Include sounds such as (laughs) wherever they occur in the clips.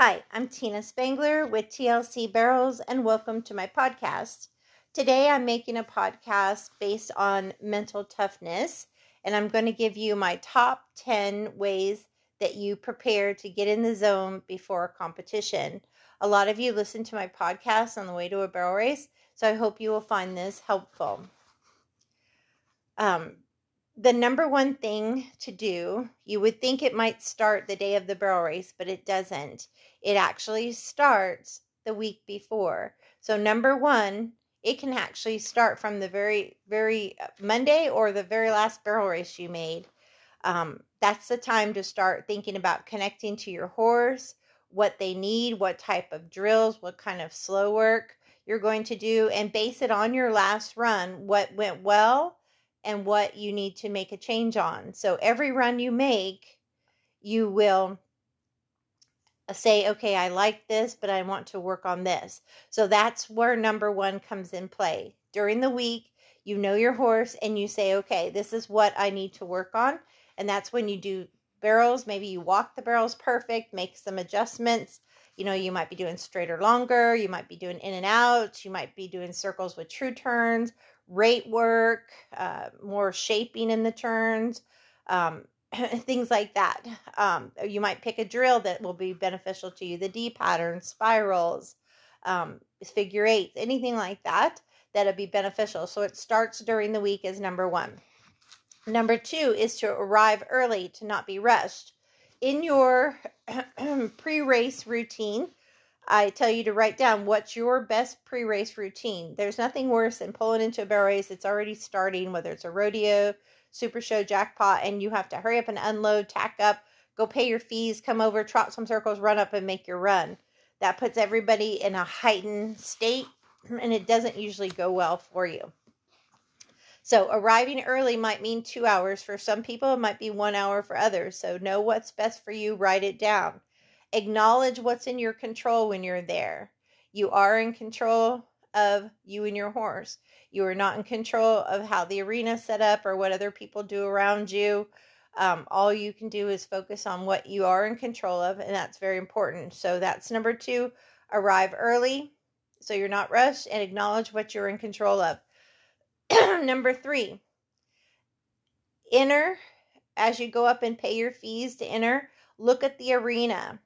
Hi, I'm Tina Spangler with TLC Barrels, and welcome to my podcast. Today I'm making a podcast based on mental toughness, and I'm going to give you my top 10 ways that you prepare to get in the zone before a competition. A lot of you listen to my podcast on the way to a barrel race, so I hope you will find this helpful. Um, the number one thing to do, you would think it might start the day of the barrel race, but it doesn't. It actually starts the week before. So, number one, it can actually start from the very, very uh, Monday or the very last barrel race you made. Um, that's the time to start thinking about connecting to your horse, what they need, what type of drills, what kind of slow work you're going to do, and base it on your last run. What went well and what you need to make a change on. So every run you make, you will say, okay, I like this, but I want to work on this. So that's where number one comes in play. During the week, you know your horse and you say, okay, this is what I need to work on. And that's when you do barrels. Maybe you walk the barrels perfect, make some adjustments. You know, you might be doing straighter longer, you might be doing in and out, you might be doing circles with true turns, rate work, uh, more shaping in the turns, um, (laughs) things like that. Um, you might pick a drill that will be beneficial to you, the D pattern, spirals, um, figure eights, anything like that that'll be beneficial. So it starts during the week is number one. Number two is to arrive early to not be rushed. In your (clears throat) pre race routine, I tell you to write down what's your best pre race routine. There's nothing worse than pulling into a barrel race. It's already starting, whether it's a rodeo, super show, jackpot, and you have to hurry up and unload, tack up, go pay your fees, come over, trot some circles, run up, and make your run. That puts everybody in a heightened state, (clears throat) and it doesn't usually go well for you. So, arriving early might mean two hours for some people, it might be one hour for others. So, know what's best for you, write it down. Acknowledge what's in your control when you're there. You are in control of you and your horse. You are not in control of how the arena set up or what other people do around you. Um, all you can do is focus on what you are in control of, and that's very important. So that's number two. Arrive early so you're not rushed and acknowledge what you're in control of. (clears throat) number three, enter as you go up and pay your fees to enter. Look at the arena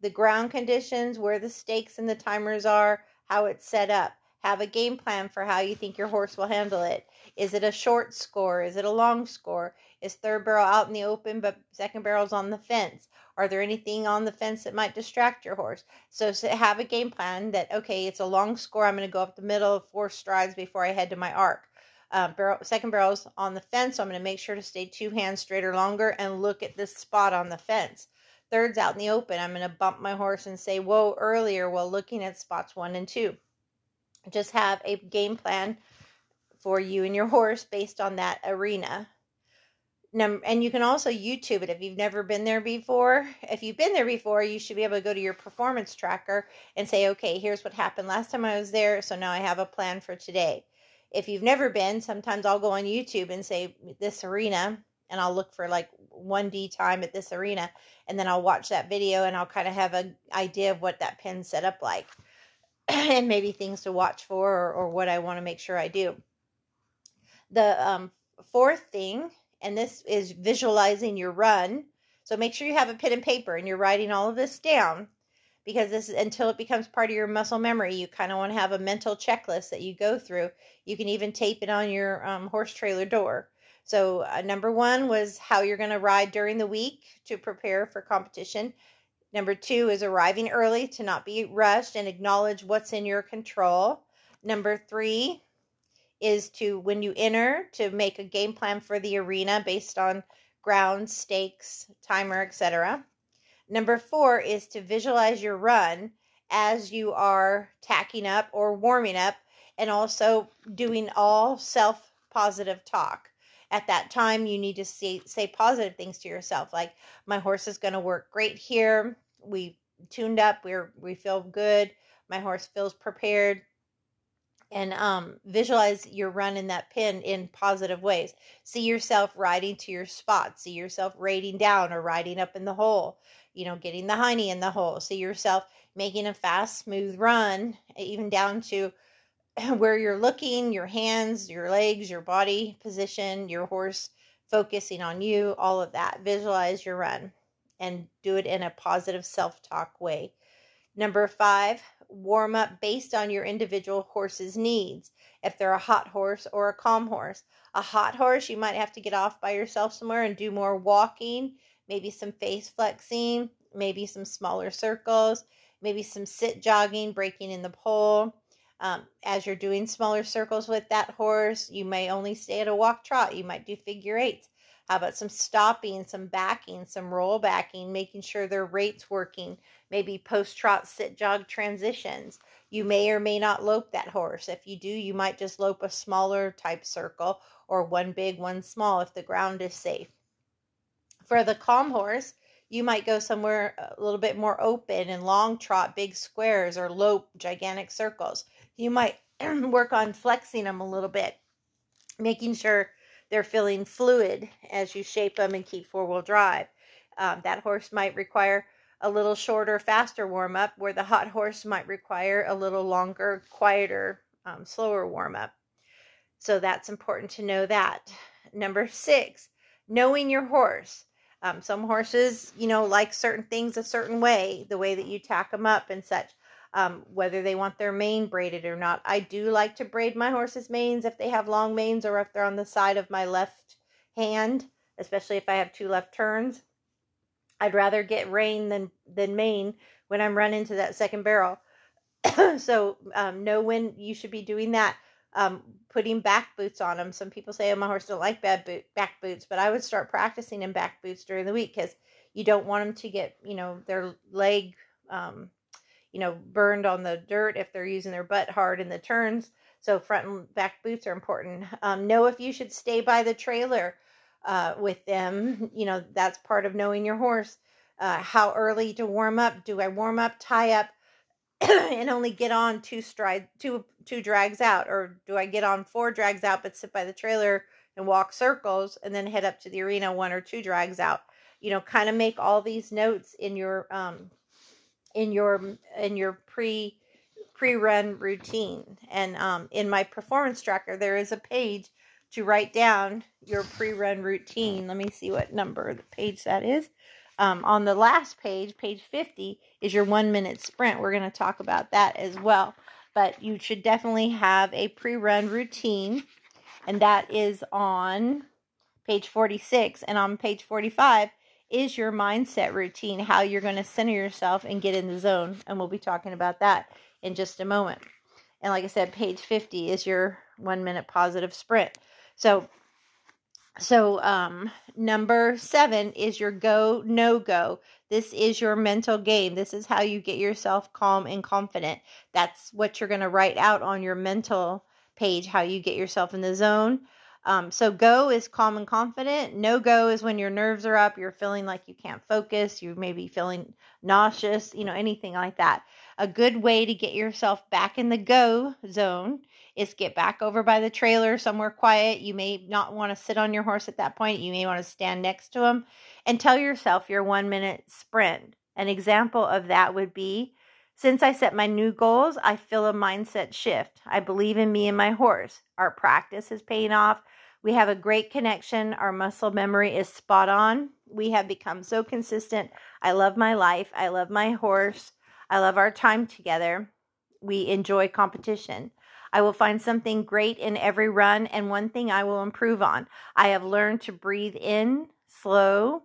the ground conditions, where the stakes and the timers are, how it's set up. Have a game plan for how you think your horse will handle it. Is it a short score? Is it a long score? Is third barrel out in the open but second barrel's on the fence? Are there anything on the fence that might distract your horse? So, so have a game plan that okay, it's a long score. I'm going to go up the middle of four strides before I head to my arc. Uh, barrel, second barrel's on the fence, so I'm going to make sure to stay two hands straighter longer and look at this spot on the fence thirds out in the open, I'm going to bump my horse and say, whoa, earlier while looking at spots one and two. Just have a game plan for you and your horse based on that arena. And you can also YouTube it if you've never been there before. If you've been there before, you should be able to go to your performance tracker and say, okay, here's what happened last time I was there. So now I have a plan for today. If you've never been, sometimes I'll go on YouTube and say, this arena, and I'll look for like 1D time at this arena and then I'll watch that video and I'll kind of have an idea of what that pin set up like (clears throat) and maybe things to watch for or, or what I want to make sure I do. The um, fourth thing, and this is visualizing your run. So make sure you have a pen and paper and you're writing all of this down because this is until it becomes part of your muscle memory. You kind of want to have a mental checklist that you go through. You can even tape it on your um, horse trailer door. So, uh, number one was how you're going to ride during the week to prepare for competition. Number two is arriving early to not be rushed and acknowledge what's in your control. Number three is to, when you enter, to make a game plan for the arena based on ground, stakes, timer, etc. Number four is to visualize your run as you are tacking up or warming up and also doing all self positive talk at that time you need to say say positive things to yourself like my horse is going to work great here we tuned up we're we feel good my horse feels prepared and um, visualize your run in that pin in positive ways. See yourself riding to your spot. See yourself rating down or riding up in the hole. You know, getting the honey in the hole. See yourself making a fast, smooth run, even down to (laughs) where you're looking, your hands, your legs, your body position, your horse focusing on you, all of that. Visualize your run and do it in a positive self talk way. Number five, warm up based on your individual horse's needs. If they're a hot horse or a calm horse, a hot horse, you might have to get off by yourself somewhere and do more walking, maybe some face flexing, maybe some smaller circles, maybe some sit jogging, breaking in the pole. Um, as you're doing smaller circles with that horse, you may only stay at a walk trot. You might do figure eights. How about some stopping, some backing, some roll backing, making sure their rates working, maybe post trot sit jog transitions. You may or may not lope that horse. If you do, you might just lope a smaller type circle or one big, one small if the ground is safe. For the calm horse, you might go somewhere a little bit more open and long trot big squares or lope gigantic circles. You might (clears throat) work on flexing them a little bit, making sure they're feeling fluid as you shape them and keep four wheel drive. Um, that horse might require a little shorter, faster warm up, where the hot horse might require a little longer, quieter, um, slower warm up. So that's important to know that. Number six, knowing your horse. Um, some horses, you know, like certain things a certain way, the way that you tack them up and such um, whether they want their mane braided or not. I do like to braid my horse's manes if they have long manes or if they're on the side of my left hand, especially if I have two left turns. I'd rather get rein than than mane when I'm running to that second barrel. (coughs) so um, know when you should be doing that. Um, putting back boots on them. Some people say, "Oh, my horse don't like bad boot, back boots," but I would start practicing in back boots during the week because you don't want them to get, you know, their leg um, you know, burned on the dirt if they're using their butt hard in the turns. So front and back boots are important. Um, know if you should stay by the trailer uh, with them. You know, that's part of knowing your horse. Uh, how early to warm up? Do I warm up, tie up, (clears throat) and only get on two stride, two two drags out, or do I get on four drags out but sit by the trailer and walk circles and then head up to the arena one or two drags out? You know, kind of make all these notes in your um, in your in your pre pre-run routine. And um, in my performance tracker there is a page to write down your pre-run routine. Let me see what number the page that is. Um, on the last page page 50 is your one minute sprint. We're going to talk about that as well. But you should definitely have a pre-run routine and that is on page 46 and on page 45 is your mindset routine, how you're going to center yourself and get in the zone. And we'll be talking about that in just a moment. And like I said, page 50 is your one minute positive sprint. So, so um, number seven is your go no go. This is your mental game. This is how you get yourself calm and confident. That's what you're going to write out on your mental page, how you get yourself in the zone. Um, so go is calm and confident. No go is when your nerves are up, you're feeling like you can't focus, you may be feeling nauseous, you know, anything like that. A good way to get yourself back in the go zone is get back over by the trailer somewhere quiet. You may not want to sit on your horse at that point. You may want to stand next to him and tell yourself your one minute sprint. An example of that would be since I set my new goals, I feel a mindset shift. I believe in me and my horse. Our practice is paying off. We have a great connection. Our muscle memory is spot on. We have become so consistent. I love my life. I love my horse. I love our time together. We enjoy competition. I will find something great in every run and one thing I will improve on. I have learned to breathe in slow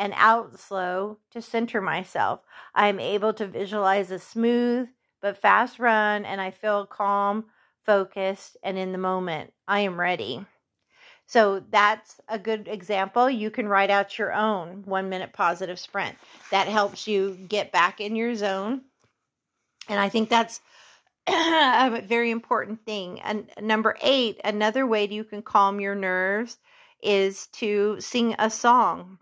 and out slow to center myself. I am able to visualize a smooth but fast run, and I feel calm, focused, and in the moment. I am ready. So that's a good example. You can write out your own one minute positive sprint. That helps you get back in your zone. And I think that's (clears throat) a very important thing. And number eight, another way you can calm your nerves is to sing a song.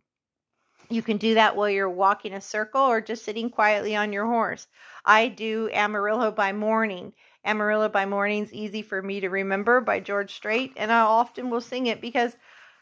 You can do that while you're walking a circle or just sitting quietly on your horse. I do Amarillo by morning, Amarillo by Morning's Easy for Me to Remember by George Strait, and I often will sing it because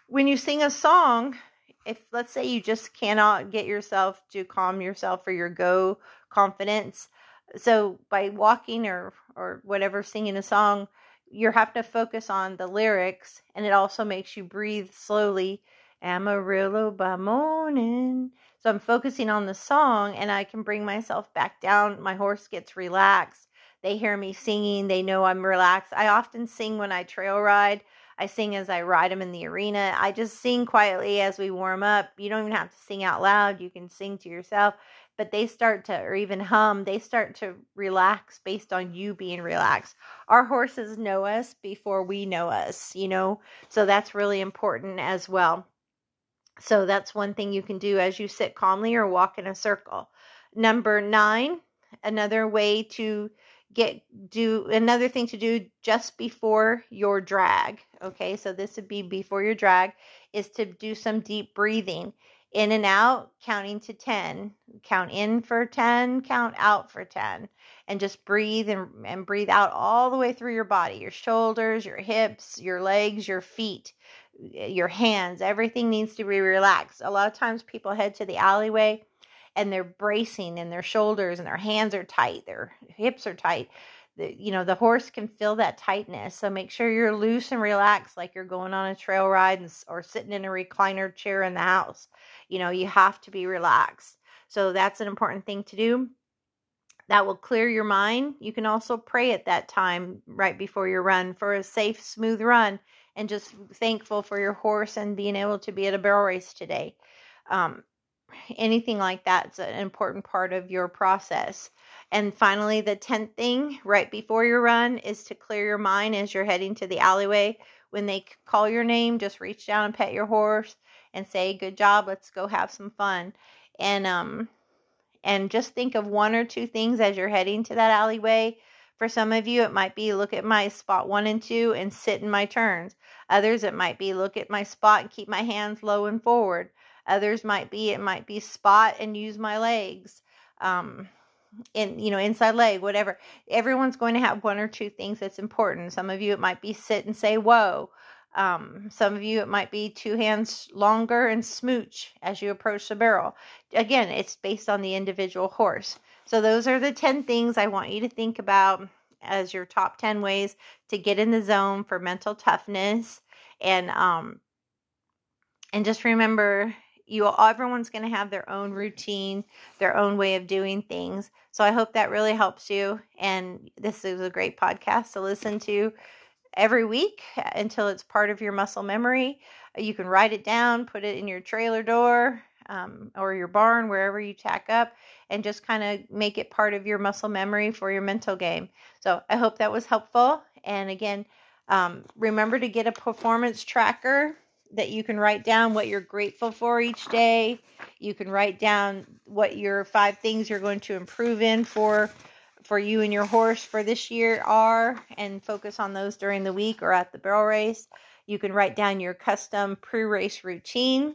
when you sing a song, if let's say you just cannot get yourself to calm yourself for your go confidence, so by walking or or whatever singing a song, you have to focus on the lyrics, and it also makes you breathe slowly. Amarillo by morning. So I'm focusing on the song, and I can bring myself back down. My horse gets relaxed. They hear me singing. They know I'm relaxed. I often sing when I trail ride I sing as I ride them in the arena. I just sing quietly as we warm up. You don't even have to sing out loud. You can sing to yourself. But they start to, or even hum, they start to relax based on you being relaxed. Our horses know us before we know us, you know? So that's really important as well. So that's one thing you can do as you sit calmly or walk in a circle. Number nine, another way to get do another thing to do just before your drag okay so this would be before your drag is to do some deep breathing in and out counting to 10 count in for 10 count out for 10 and just breathe and, and breathe out all the way through your body your shoulders your hips your legs your feet your hands everything needs to be relaxed a lot of times people head to the alleyway and they're bracing and their shoulders and their hands are tight, their hips are tight. You know, the horse can feel that tightness. So make sure you're loose and relaxed like you're going on a trail ride and, or sitting in a recliner chair in the house. You know, you have to be relaxed. So that's an important thing to do. That will clear your mind. You can also pray at that time right before your run for a safe, smooth run and just thankful for your horse and being able to be at a barrel race today. Um, anything like that's an important part of your process. And finally, the 10th thing right before your run is to clear your mind as you're heading to the alleyway. When they call your name, just reach down and pet your horse and say, Good job, let's go have some fun. And, um, and just think of one or two things as you're heading to that alleyway. For some of you, it might be look at my spot one and two and sit in my turns. Others, it might be look at my spot and keep my hands low and forward. Others might be it might be spot and use my legs. Um, in you know inside leg whatever everyone's going to have one or two things that's important. Some of you it might be sit and say whoa. Um, some of you it might be two hands longer and smooch as you approach the barrel. Again it's based on the individual horse. So those are the 10 things i want you to think about as your top 10 ways to get in the zone for mental toughness. And um and just remember you all, everyone's going to have their own routine, their own way of doing things. So I hope that really helps you and this is a great podcast to listen to every week until it's part of your muscle memory. You can write it down, put it in your trailer door um, or your barn, wherever you tack up, and just kind of make it part of your muscle memory for your mental game. So I hope that was helpful. And again, um, remember to get a performance tracker that you can write down what you're grateful for each day. You can write down what your five things you're going to improve in for for you and your horse for this year are and focus on those during the week or at the barrel race. You can write down your custom pre-race routine.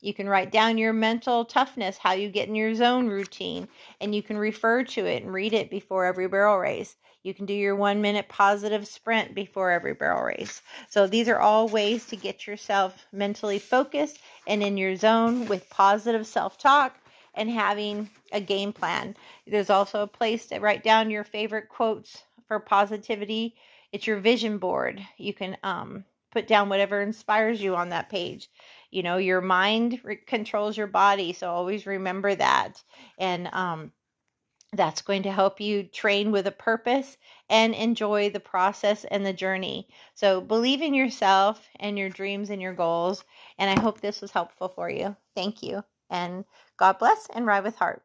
You can write down your mental toughness, how you get in your zone routine, and you can refer to it and read it before every barrel race. You can do your one minute positive sprint before every barrel race. So these are all ways to get yourself mentally focused and in your zone with positive self talk and having a game plan. There's also a place to write down your favorite quotes for positivity. It's your vision board. You can um, put down whatever inspires you on that page. You know, your mind re- controls your body, so always remember that. And um, that's going to help you train with a purpose and enjoy the process and the journey. So believe in yourself and your dreams and your goals. And I hope this was helpful for you. Thank you. And God bless and ride with heart.